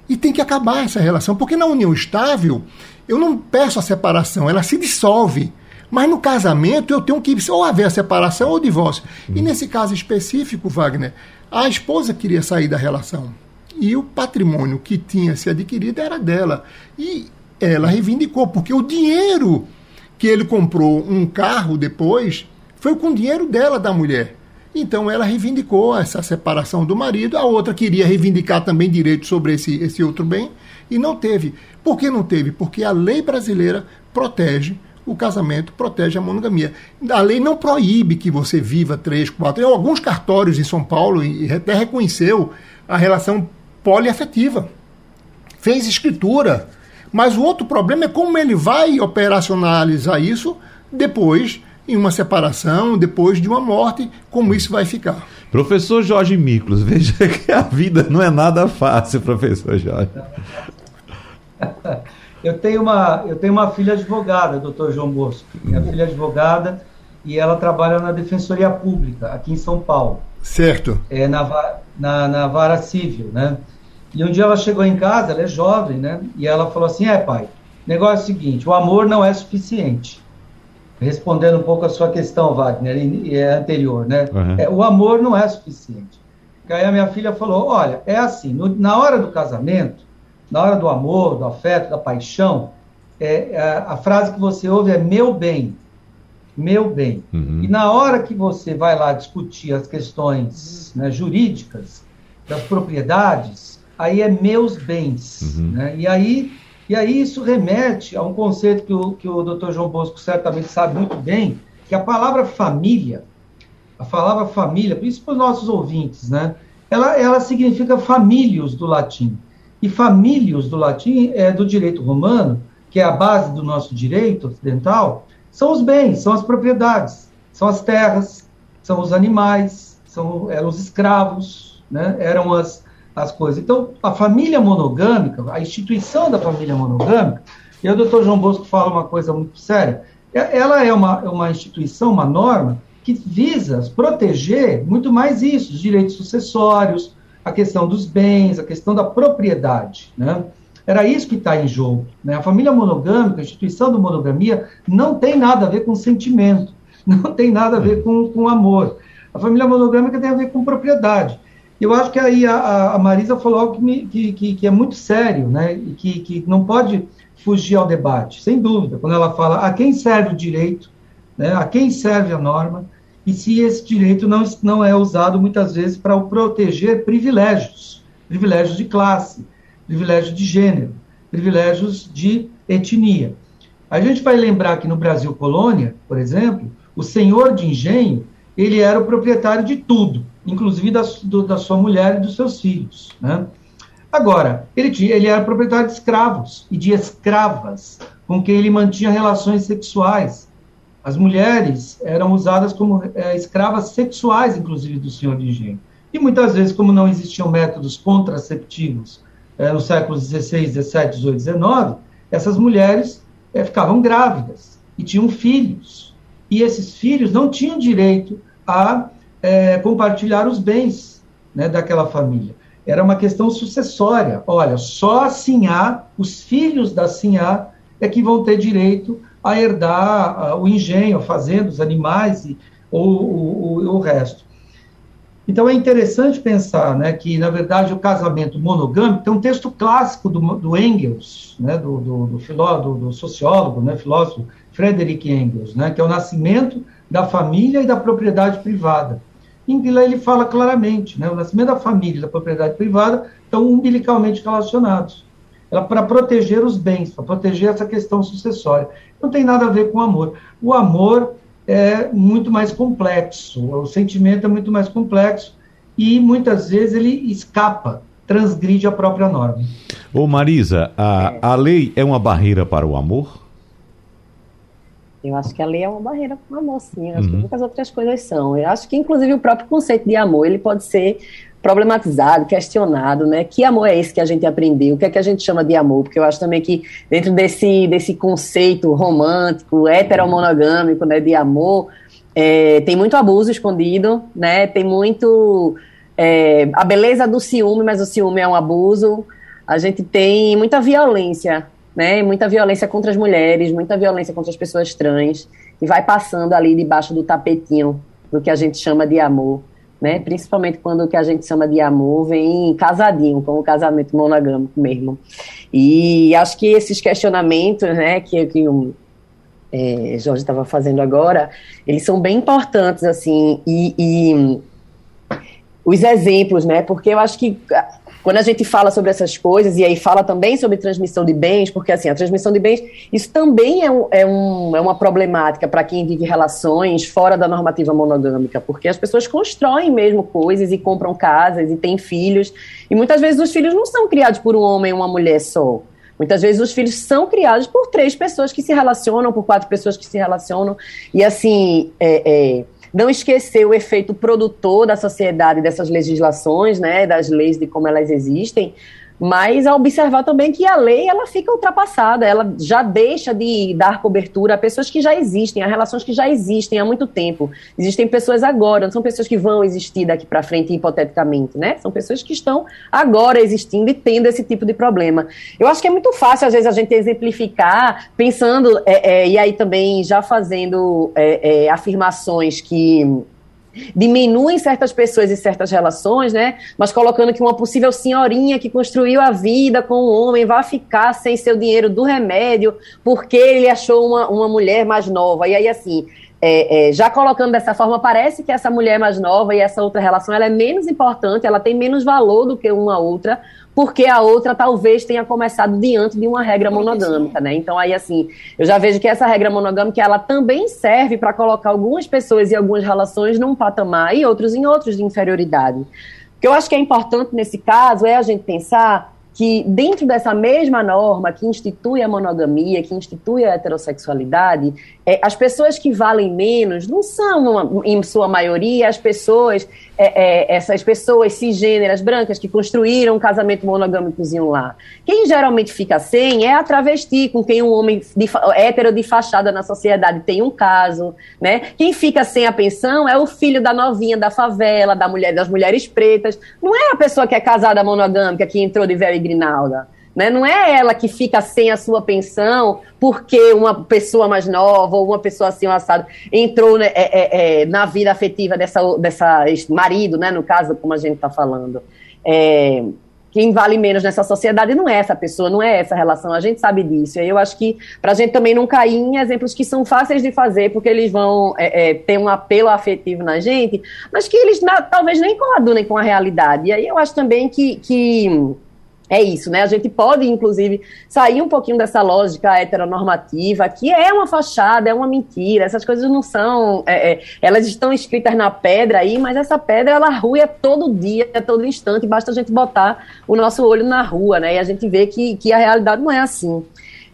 E tem que acabar essa relação, porque na união estável, eu não peço a separação, ela se dissolve. Mas no casamento eu tenho que ou haver a separação ou o divórcio. E nesse caso específico, Wagner, a esposa queria sair da relação. E o patrimônio que tinha se adquirido era dela. E ela reivindicou, porque o dinheiro que ele comprou um carro depois foi com o dinheiro dela, da mulher. Então ela reivindicou essa separação do marido, a outra queria reivindicar também direito sobre esse, esse outro bem e não teve. Por que não teve? Porque a lei brasileira protege o casamento, protege a monogamia. A lei não proíbe que você viva três, quatro. Alguns cartórios em São Paulo até reconheceu a relação poliafetiva. Fez escritura. Mas o outro problema é como ele vai operacionalizar isso depois em uma separação, depois de uma morte, como isso vai ficar. Professor Jorge Miklos, veja que a vida não é nada fácil, professor Jorge. Eu tenho uma, eu tenho uma filha advogada, doutor João Bosco. Minha filha é advogada e ela trabalha na Defensoria Pública, aqui em São Paulo. Certo. É, na, na, na vara civil, né? E um dia ela chegou em casa, ela é jovem, né? E ela falou assim: é, pai, negócio é o seguinte, o amor não é suficiente. Respondendo um pouco a sua questão, Wagner, é anterior, né? Uhum. É, o amor não é suficiente. E aí a minha filha falou: olha, é assim, no, na hora do casamento, na hora do amor, do afeto, da paixão, é, a, a frase que você ouve é meu bem, meu bem. Uhum. E na hora que você vai lá discutir as questões né, jurídicas das propriedades, aí é meus bens. Uhum. Né? E, aí, e aí isso remete a um conceito que o, que o Dr. João Bosco certamente sabe muito bem, que a palavra família, a palavra família, isso para os nossos ouvintes, né? Ela, ela significa famílios do latim. E famílios do latim é do direito romano, que é a base do nosso direito ocidental, são os bens, são as propriedades, são as terras, são os animais, são, eram os escravos, né? eram as, as coisas. Então, a família monogâmica, a instituição da família monogâmica, e o doutor João Bosco fala uma coisa muito séria, é, ela é uma, é uma instituição, uma norma, que visa proteger muito mais isso, os direitos sucessórios, a questão dos bens, a questão da propriedade, né? Era isso que está em jogo. Né? A família monogâmica, a instituição da monogamia, não tem nada a ver com sentimento, não tem nada a ver com, com amor. A família monogâmica tem a ver com propriedade. Eu acho que aí a, a Marisa falou algo que, me, que, que, que, é muito sério, né? E que, que não pode fugir ao debate, sem dúvida, quando ela fala a quem serve o direito, né? a quem serve a norma, e se esse direito não, não é usado muitas vezes para proteger privilégios, privilégios de classe, privilégios de gênero, privilégios de etnia. A gente vai lembrar que no Brasil colônia, por exemplo, o senhor de engenho, ele era o proprietário de tudo, inclusive da, do, da sua mulher e dos seus filhos. Né? Agora, ele, tinha, ele era proprietário de escravos e de escravas, com quem ele mantinha relações sexuais, as mulheres eram usadas como é, escravas sexuais, inclusive, do senhor de engenho. E muitas vezes, como não existiam métodos contraceptivos é, nos séculos XVI, XVII, XVIII, XIX, essas mulheres é, ficavam grávidas e tinham filhos. E esses filhos não tinham direito a é, compartilhar os bens né, daquela família. Era uma questão sucessória. Olha, só a Sinhá, os filhos da Sinhá, é que vão ter direito a herdar o engenho, a fazenda, os animais e o, o, o, resto. Então é interessante pensar né, que, na verdade, o casamento monogâmico tem um texto clássico do, do Engels, né, do, do, do, filó, do, do sociólogo, né, filósofo Frederick Engels, né, que é o nascimento da família e da propriedade privada. Em que ele fala claramente, né, o nascimento da família e da propriedade privada estão umbilicalmente relacionados para proteger os bens, para proteger essa questão sucessória. Não tem nada a ver com amor. O amor é muito mais complexo, o sentimento é muito mais complexo e muitas vezes ele escapa, transgride a própria norma. Ô Marisa, a, a lei é uma barreira para o amor? Eu acho que a lei é uma barreira para o amor, sim. Eu acho uhum. que muitas outras coisas são. Eu acho que, inclusive, o próprio conceito de amor, ele pode ser problematizado, questionado, né? Que amor é esse que a gente aprendeu? O que é que a gente chama de amor? Porque eu acho também que dentro desse, desse conceito romântico, heteromonogâmico, né, de amor, é, tem muito abuso escondido, né? Tem muito é, a beleza do ciúme, mas o ciúme é um abuso. a gente tem muita violência, né? Muita violência contra as mulheres, muita violência contra as pessoas trans, e vai passando ali debaixo do tapetinho do que a gente chama de amor, né? Principalmente quando o que a gente chama de amor vem casadinho, como o casamento monogâmico mesmo. E acho que esses questionamentos, né, que, que o é, Jorge estava fazendo agora, eles são bem importantes, assim, e, e os exemplos, né? Porque eu acho que quando a gente fala sobre essas coisas, e aí fala também sobre transmissão de bens, porque assim, a transmissão de bens, isso também é, um, é, um, é uma problemática para quem vive relações fora da normativa monogâmica, porque as pessoas constroem mesmo coisas e compram casas e têm filhos, e muitas vezes os filhos não são criados por um homem e uma mulher só. Muitas vezes os filhos são criados por três pessoas que se relacionam, por quatro pessoas que se relacionam, e assim, é, é não esquecer o efeito produtor da sociedade dessas legislações, né, das leis de como elas existem, mas a observar também que a lei ela fica ultrapassada, ela já deixa de dar cobertura a pessoas que já existem, a relações que já existem há muito tempo. Existem pessoas agora, não são pessoas que vão existir daqui para frente hipoteticamente, né? São pessoas que estão agora existindo e tendo esse tipo de problema. Eu acho que é muito fácil às vezes a gente exemplificar pensando é, é, e aí também já fazendo é, é afirmações que diminuem certas pessoas e certas relações, né? Mas colocando que uma possível senhorinha que construiu a vida com um homem vai ficar sem seu dinheiro do remédio porque ele achou uma, uma mulher mais nova. E aí, assim, é, é, já colocando dessa forma, parece que essa mulher mais nova e essa outra relação ela é menos importante, ela tem menos valor do que uma outra, porque a outra talvez tenha começado diante de uma regra monogâmica, né? Então aí assim, eu já vejo que essa regra monogâmica ela também serve para colocar algumas pessoas e algumas relações num patamar e outros em outros de inferioridade. O que eu acho que é importante nesse caso é a gente pensar que dentro dessa mesma norma que institui a monogamia, que institui a heterossexualidade, é, as pessoas que valem menos não são, uma, em sua maioria, as pessoas é, é, essas pessoas cisgêneras brancas que construíram um casamento monogâmicozinho lá. Quem geralmente fica sem é a travesti, com quem um homem de, hétero de fachada na sociedade tem um caso, né? Quem fica sem a pensão é o filho da novinha da favela, da mulher, das mulheres pretas. Não é a pessoa que é casada monogâmica que entrou de véu e grinalda. Né? Não é ela que fica sem a sua pensão porque uma pessoa mais nova ou uma pessoa assim, assado, entrou né, é, é, é, na vida afetiva dessa, dessa marido, né, no caso, como a gente está falando. É, quem vale menos nessa sociedade não é essa pessoa, não é essa relação, a gente sabe disso. E eu acho que para a gente também não cair em exemplos que são fáceis de fazer, porque eles vão é, é, ter um apelo afetivo na gente, mas que eles na, talvez nem coadunem com a realidade. E aí eu acho também que, que é isso, né? A gente pode, inclusive, sair um pouquinho dessa lógica heteronormativa, que é uma fachada, é uma mentira, essas coisas não são. É, é, elas estão escritas na pedra aí, mas essa pedra ela ruia todo dia, todo instante, basta a gente botar o nosso olho na rua, né? E a gente vê que, que a realidade não é assim.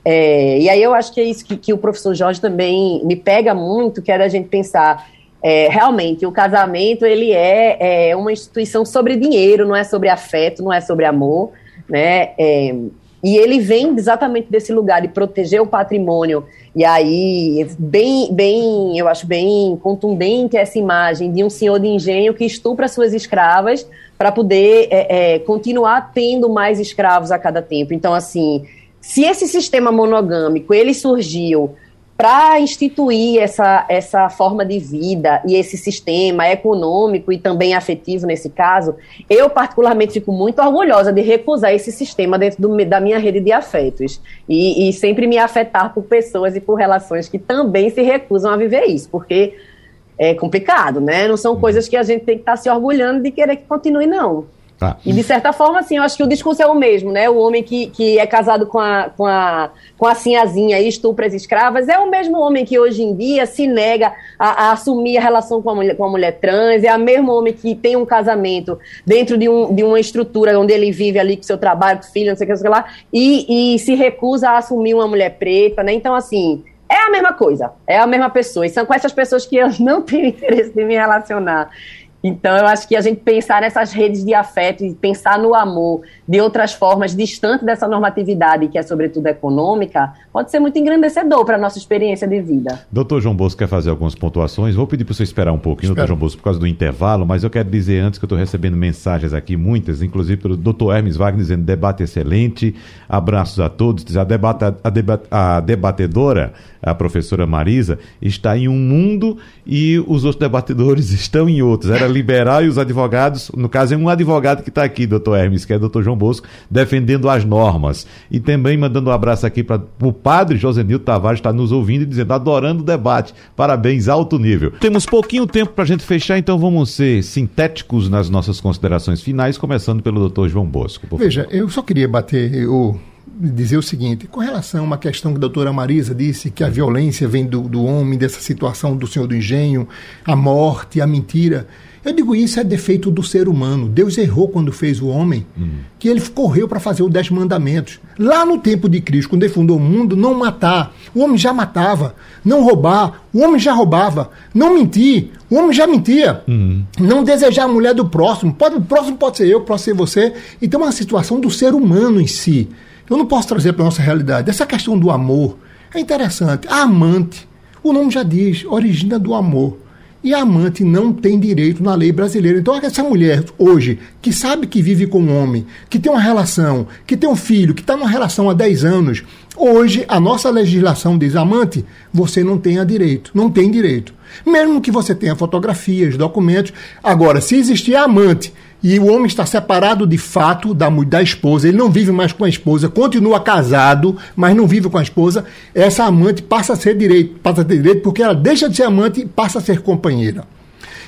É, e aí eu acho que é isso que, que o professor Jorge também me pega muito, que é a gente pensar é, realmente, o casamento ele é, é, uma instituição sobre dinheiro, não é sobre afeto, não é sobre amor né? É, e ele vem exatamente desse lugar de proteger o patrimônio. E aí, bem, bem, eu acho bem contundente essa imagem de um senhor de engenho que estupra suas escravas para poder é, é, continuar tendo mais escravos a cada tempo. Então, assim, se esse sistema monogâmico ele surgiu para instituir essa, essa forma de vida e esse sistema econômico e também afetivo nesse caso, eu particularmente fico muito orgulhosa de recusar esse sistema dentro do, da minha rede de afetos e, e sempre me afetar por pessoas e por relações que também se recusam a viver isso, porque é complicado, né? Não são coisas que a gente tem que estar tá se orgulhando de querer que continue, não. Tá. E de certa forma, assim, eu acho que o discurso é o mesmo, né? O homem que, que é casado com a, com a, com a sinhazinha e estupra as escravas é o mesmo homem que hoje em dia se nega a, a, assumir a relação com a, mulher, com a mulher trans, é o mesmo homem que tem um casamento dentro de, um, de uma estrutura onde ele vive ali com seu trabalho, com filho, não sei o que, não sei o que lá, e, e se recusa a assumir uma mulher preta, né? Então, assim, é a mesma coisa, é a mesma pessoa. E são com essas pessoas que eu não tenho interesse de me relacionar. Então, eu acho que a gente pensar nessas redes de afeto e pensar no amor de outras formas, distante dessa normatividade, que é sobretudo econômica, pode ser muito engrandecedor para a nossa experiência de vida. Doutor João Bosco quer fazer algumas pontuações. Vou pedir para você esperar um pouquinho, doutor João Bosco, por causa do intervalo, mas eu quero dizer antes que eu estou recebendo mensagens aqui, muitas, inclusive pelo doutor Hermes Wagner, dizendo debate excelente, abraços a todos. A, debata, a, debat, a debatedora, a professora Marisa, está em um mundo e os outros debatedores estão em outros. Era liberal e os advogados, no caso é um advogado que está aqui, doutor Hermes, que é doutor João Bosco, defendendo as normas. E também mandando um abraço aqui para o padre Josenildo Tavares, está nos ouvindo e dizendo, adorando o debate. Parabéns, alto nível. Temos pouquinho tempo para a gente fechar, então vamos ser sintéticos nas nossas considerações finais, começando pelo doutor João Bosco. Veja, eu só queria bater o dizer o seguinte, com relação a uma questão que a doutora Marisa disse, que a violência vem do, do homem, dessa situação do senhor do engenho, a morte, a mentira. Eu digo isso é defeito do ser humano. Deus errou quando fez o homem, uhum. que ele correu para fazer os dez mandamentos. Lá no tempo de Cristo, quando ele fundou o mundo, não matar. O homem já matava. Não roubar. O homem já roubava. Não mentir. O homem já mentia. Uhum. Não desejar a mulher do próximo. Pode, o próximo pode ser eu, pode ser você. Então é uma situação do ser humano em si. Eu não posso trazer para a nossa realidade. Essa questão do amor é interessante. A amante, o nome já diz, origina do amor. E a amante não tem direito na lei brasileira. Então, essa mulher hoje, que sabe que vive com um homem, que tem uma relação, que tem um filho, que está numa relação há 10 anos, hoje a nossa legislação diz: amante, você não tem direito. Não tem direito. Mesmo que você tenha fotografias, documentos. Agora, se existir amante e o homem está separado de fato da, da esposa, ele não vive mais com a esposa, continua casado, mas não vive com a esposa, essa amante passa a ser direito, passa a ter direito porque ela deixa de ser amante e passa a ser companheira.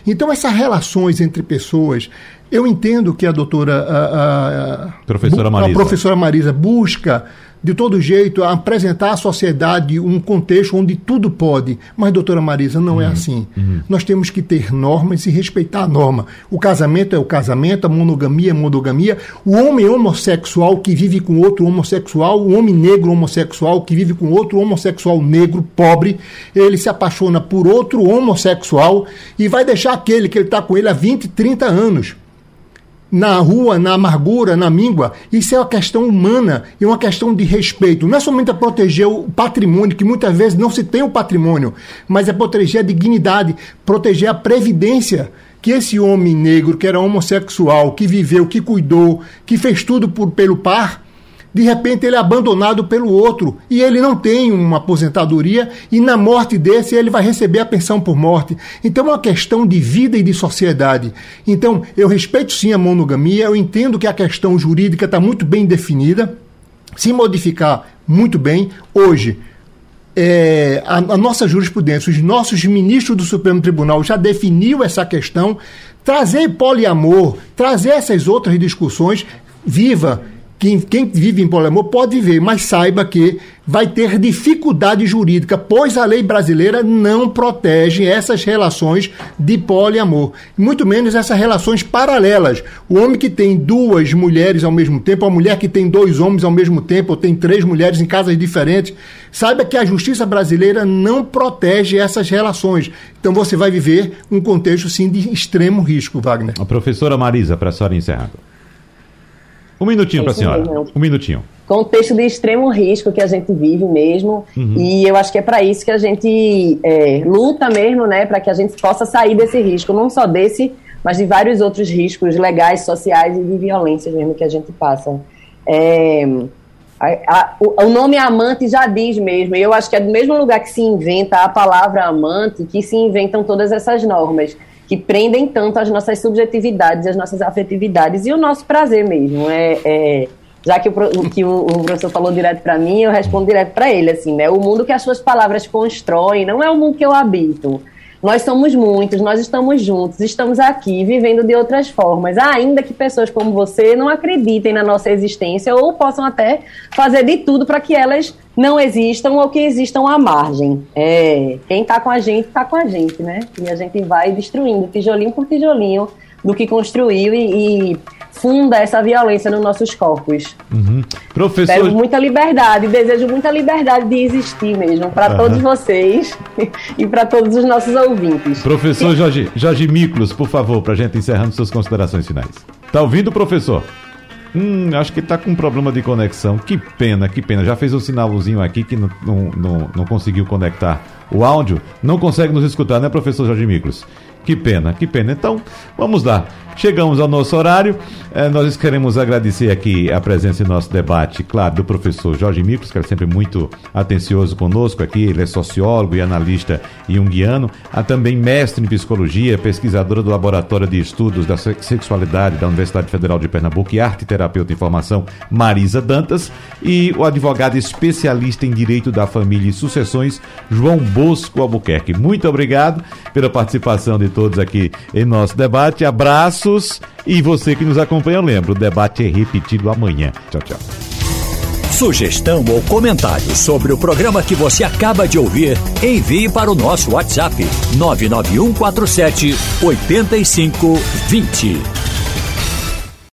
Então, essas relações entre pessoas, eu entendo que a doutora. A, a, professora Marisa. A professora Marisa busca de todo jeito, apresentar à sociedade um contexto onde tudo pode. Mas, doutora Marisa, não é uhum. é assim. Uhum. Nós temos que ter normas e respeitar a norma. O casamento é o casamento, a monogamia é a monogamia. O homem homossexual que vive com outro homossexual, o homem negro homossexual que vive com outro homossexual negro, pobre, ele se apaixona por outro homossexual e vai deixar aquele que ele está com ele há 20, 30 anos na rua, na amargura, na míngua. Isso é uma questão humana e uma questão de respeito. Não é somente proteger o patrimônio, que muitas vezes não se tem o patrimônio, mas é proteger a dignidade, proteger a previdência que esse homem negro, que era homossexual, que viveu, que cuidou, que fez tudo por, pelo par, de repente ele é abandonado pelo outro e ele não tem uma aposentadoria e na morte desse ele vai receber a pensão por morte. Então é uma questão de vida e de sociedade. Então eu respeito sim a monogamia, eu entendo que a questão jurídica está muito bem definida, se modificar muito bem. Hoje, é, a, a, nossa jurisprudência, os nossos ministros do Supremo Tribunal já definiu essa questão. Trazer poliamor, trazer essas outras discussões, viva quem, quem, vive em poliamor pode viver, mas saiba que vai ter dificuldade jurídica, pois a lei brasileira não protege essas relações de poliamor, muito menos essas relações paralelas. O homem que tem duas mulheres ao mesmo tempo, a mulher que tem dois homens ao mesmo tempo, ou tem três mulheres em casas diferentes, saiba que a justiça brasileira não protege essas relações. Então você vai viver um contexto sim de extremo risco, Wagner. A professora Marisa, para a senhora encerrar. Um minutinho para a senhora. Mesmo. Um minutinho. Contexto de extremo risco que a gente vive mesmo. Uhum. E eu acho que é para isso que a gente é, luta mesmo, né? Para que a gente possa sair desse risco, não só desse, mas de vários outros riscos legais, sociais e de violência mesmo que a gente passa. É, a, a, o, o, nome amante já diz mesmo, e eu acho que é do mesmo lugar que se inventa a palavra amante que se inventam todas essas normas que prendem tanto as nossas subjetividades, as nossas afetividades e o nosso prazer mesmo. É, é já que, o, que o, o professor falou direto para mim, eu respondo direto para ele, assim, né? O mundo que as suas palavras constroem não é o mundo que eu habito. Nós somos muitos, nós estamos juntos, estamos aqui vivendo de outras formas, ainda que pessoas como você não acreditem na nossa existência ou possam até fazer de tudo para que elas não existam ou que existam à margem. É, quem está com a gente, está com a gente, né? E a gente vai destruindo tijolinho por tijolinho do que construiu e, e funda essa violência nos nossos corpos. Uhum. Professor... Quero muita liberdade, desejo muita liberdade de existir mesmo, para uhum. todos vocês e para todos os nossos ouvintes. Professor e... Jorge, Jorge Miklos, por favor, para a gente encerrando suas considerações finais. Tá ouvindo, professor? Hum, acho que está com um problema de conexão. Que pena, que pena. Já fez um sinalzinho aqui que não, não, não, não conseguiu conectar o áudio. Não consegue nos escutar, né, professor Jorge Miklos? Que pena, que pena. Então, vamos lá. Chegamos ao nosso horário. É, nós queremos agradecer aqui a presença em nosso debate, claro, do professor Jorge Micros, que é sempre muito atencioso conosco aqui. Ele é sociólogo e analista junguiano. Há também mestre em psicologia, pesquisadora do Laboratório de Estudos da Sexualidade da Universidade Federal de Pernambuco e arte terapeuta em formação, Marisa Dantas. E o advogado especialista em direito da família e sucessões, João Bosco Albuquerque. Muito obrigado pela participação de todos aqui em nosso debate. Abraço abraços e você que nos acompanha, lembra, o debate é repetido amanhã. Tchau, tchau. Sugestão ou comentário sobre o programa que você acaba de ouvir, envie para o nosso WhatsApp 99147 8520.